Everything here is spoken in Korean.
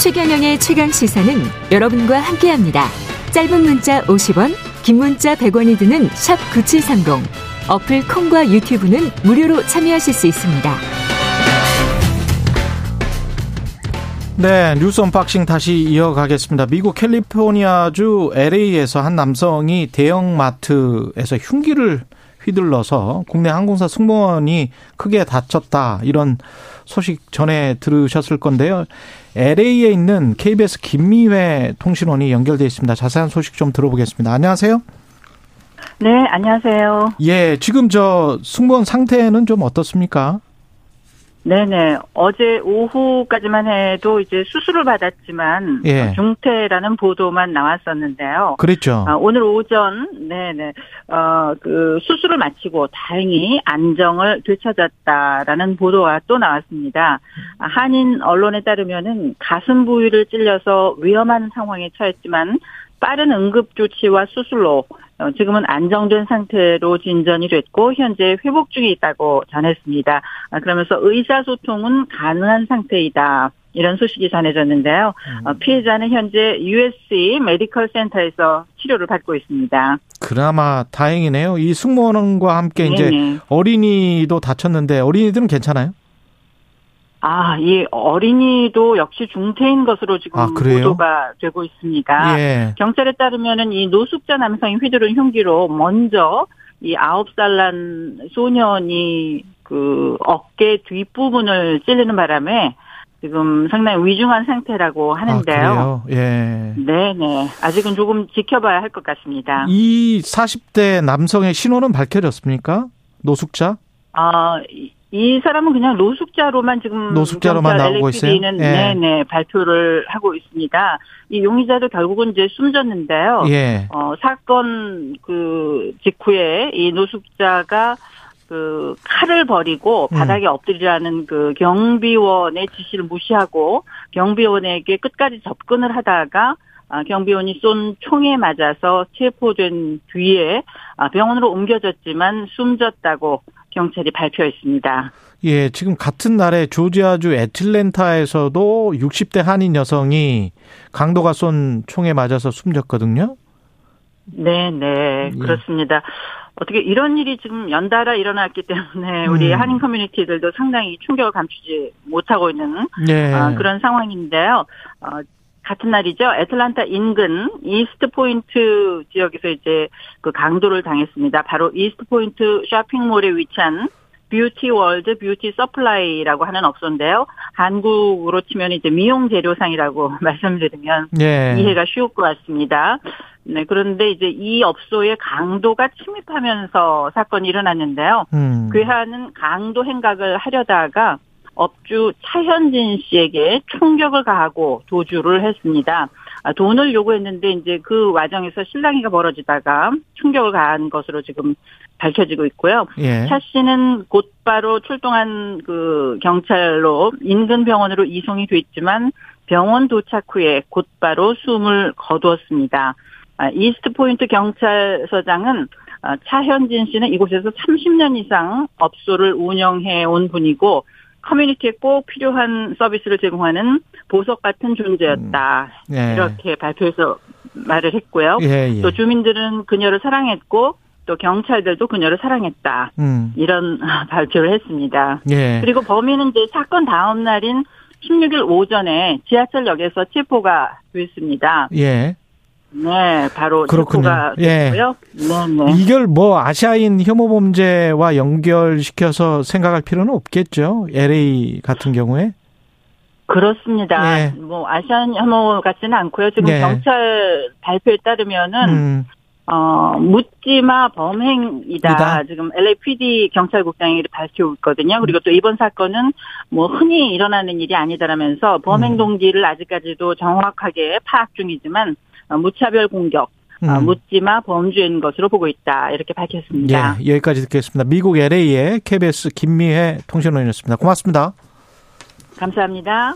최경영의 최강 시사는 여러분과 함께합니다. 짧은 문자 50원, 긴 문자 100원이 드는 샵 9730. 어플 콩과 유튜브는 무료로 참여하실 수 있습니다. 네, 뉴스 언박싱 다시 이어가겠습니다. 미국 캘리포니아주 LA에서 한 남성이 대형마트에서 흉기를 휘둘러서 국내 항공사 승무원이 크게 다쳤다. 이런 소식 전에 들으셨을 건데요. LA에 있는 KBS 김미회 통신원이 연결돼 있습니다. 자세한 소식 좀 들어보겠습니다. 안녕하세요. 네, 안녕하세요. 예, 지금 저 승무원 상태는 좀 어떻습니까? 네네. 어제 오후까지만 해도 이제 수술을 받았지만 예. 중태라는 보도만 나왔었는데요. 그랬죠. 아, 오늘 오전 네네 어그 수술을 마치고 다행히 안정을 되찾았다라는 보도가 또 나왔습니다. 아, 한인 언론에 따르면은 가슴 부위를 찔려서 위험한 상황에 처했지만 빠른 응급 조치와 수술로 어, 지금은 안정된 상태로 진전이 됐고 현재 회복 중에 있다고 전했습니다. 아, 그러면서 의사소통은 가능한 상태이다. 이런 소식이 전해졌는데요. 어, 피해자는 현재 USC 메디컬 센터에서 치료를 받고 있습니다. 그나마 다행이네요. 이 승무원과 함께 이제 네네. 어린이도 다쳤는데 어린이들은 괜찮아요? 아, 이 어린이도 역시 중태인 것으로 지금 아? 보도가 되고 있습니다. 예. 경찰에 따르면은 이 노숙자 남성이 휘두른 흉기로 먼저 이 아홉 살 난 소년이 그 어깨 뒷부분을 찔리는 바람에 지금 상당히 위중한 상태라고 아, 하는데요. 그래요? 예. 네네. 아직은 조금 지켜봐야 할 것 같습니다. 이 40대 남성의 신원은 밝혀졌습니까? 노숙자? 아, 이- 이 사람은 그냥 노숙자로만 지금 노숙자로만 나오고 있어요? 예. 네네 발표를 하고 있습니다. 이 용의자도 결국은 이제 숨졌는데요. 예. 어, 사건 그 직후에 이 노숙자가 그 칼을 버리고 음. 바닥에 엎드리라는 그 경비원의 지시를 무시하고 경비원에게 끝까지 접근을 하다가 아, 경비원이 쏜 총에 맞아서 체포된 뒤에 아, 병원으로 옮겨졌지만 숨졌다고 경찰이 발표했습니다. 예, 지금 같은 날에 조지아주 애틀랜타에서도 60대 한인 여성이 강도가 쏜 총에 맞아서 숨졌거든요. 네, 네, 예. 그렇습니다. 어떻게 이런 일이 지금 연달아 일어났기 때문에 우리 음. 한인 커뮤니티들도 상당히 충격을 감추지 못하고 있는 예. 아, 그런 상황인데요. 어, 같은 날이죠. 애틀란타 인근 이스트 포인트 지역에서 이제 그 강도를 당했습니다. 바로 이스트 포인트 쇼핑몰에 위치한 뷰티 월드 뷰티 서플라이라고 하는 업소인데요. 한국으로 치면 이제 미용 재료상이라고 말씀드리면 예. 이해가 쉬울 것 같습니다. 네, 그런데 이제 이 업소에 강도가 침입하면서 사건이 일어났는데요. 음. 괴한은 강도 행각을 하려다가 업주 차현진 씨에게 총격을 가하고 도주를 했습니다. 아, 돈을 요구했는데 이제 그 과정에서 실랑이가 벌어지다가 충격을 가한 것으로 지금 밝혀지고 있고요. 예. 차 씨는 곧바로 출동한 그 경찰로 인근 병원으로 이송이 됐지만 병원 도착 후에 곧바로 숨을 거두었습니다. 아, 이스트 포인트 경찰서장은 아, 차현진 씨는 이곳에서 30년 이상 업소를 운영해 온 분이고 커뮤니티에 꼭 필요한 서비스를 제공하는 보석 같은 존재였다. 예. 이렇게 발표해서 말을 했고요. 예, 예. 또 주민들은 그녀를 사랑했고 또 경찰들도 그녀를 사랑했다. 음. 이런 발표를 했습니다. 예. 그리고 범인은 이제 사건 다음 날인 16일 오전에 지하철역에서 체포가 됐습니다. 예. 네, 바로 그렇군요. 예. 됐고요. 네, 네. 이걸 뭐 아시아인 혐오 범죄와 연결시켜서 생각할 필요는 없겠죠. LA 같은 경우에. 그렇습니다. 예. 뭐 아시안 혐오 같지는 않고요. 지금 예. 경찰 발표에 따르면은 음. 어, 묻지마 범행이다. 이다. 지금 LAPD 경찰국장이 밝히고 있거든요. 그리고 또 이번 사건은 뭐 흔히 일어나는 일이 아니다라면서 범행 음. 동기를 아직까지도 정확하게 파악 중이지만 어, 무차별 공격, 어, 음. 묻지마 범죄인 것으로 보고 있다. 이렇게 밝혔습니다. 예, 여기까지 듣겠습니다. 미국 LA의 KBS 김미혜 통신원이었습니다. 고맙습니다. 감사합니다.